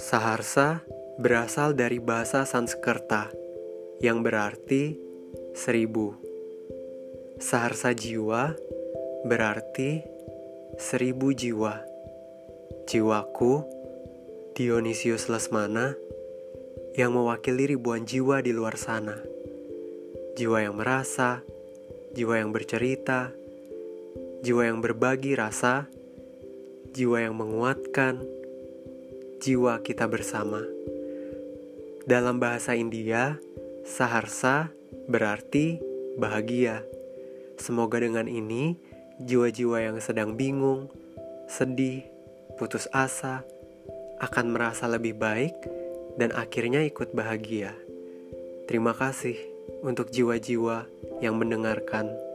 Saharsa berasal dari bahasa Sanskerta yang berarti seribu. Saharsa jiwa berarti seribu jiwa. Jiwaku, Dionysius Lesmana, yang mewakili ribuan jiwa di luar sana. Jiwa yang merasa, jiwa yang bercerita, jiwa yang berbagi rasa, jiwa yang menguatkan, jiwa kita bersama. Dalam bahasa India, Saharsa berarti bahagia. Semoga dengan ini jiwa-jiwa yang sedang bingung, sedih, putus asa akan merasa lebih baik dan akhirnya ikut bahagia. Terima kasih untuk jiwa-jiwa yang mendengarkan.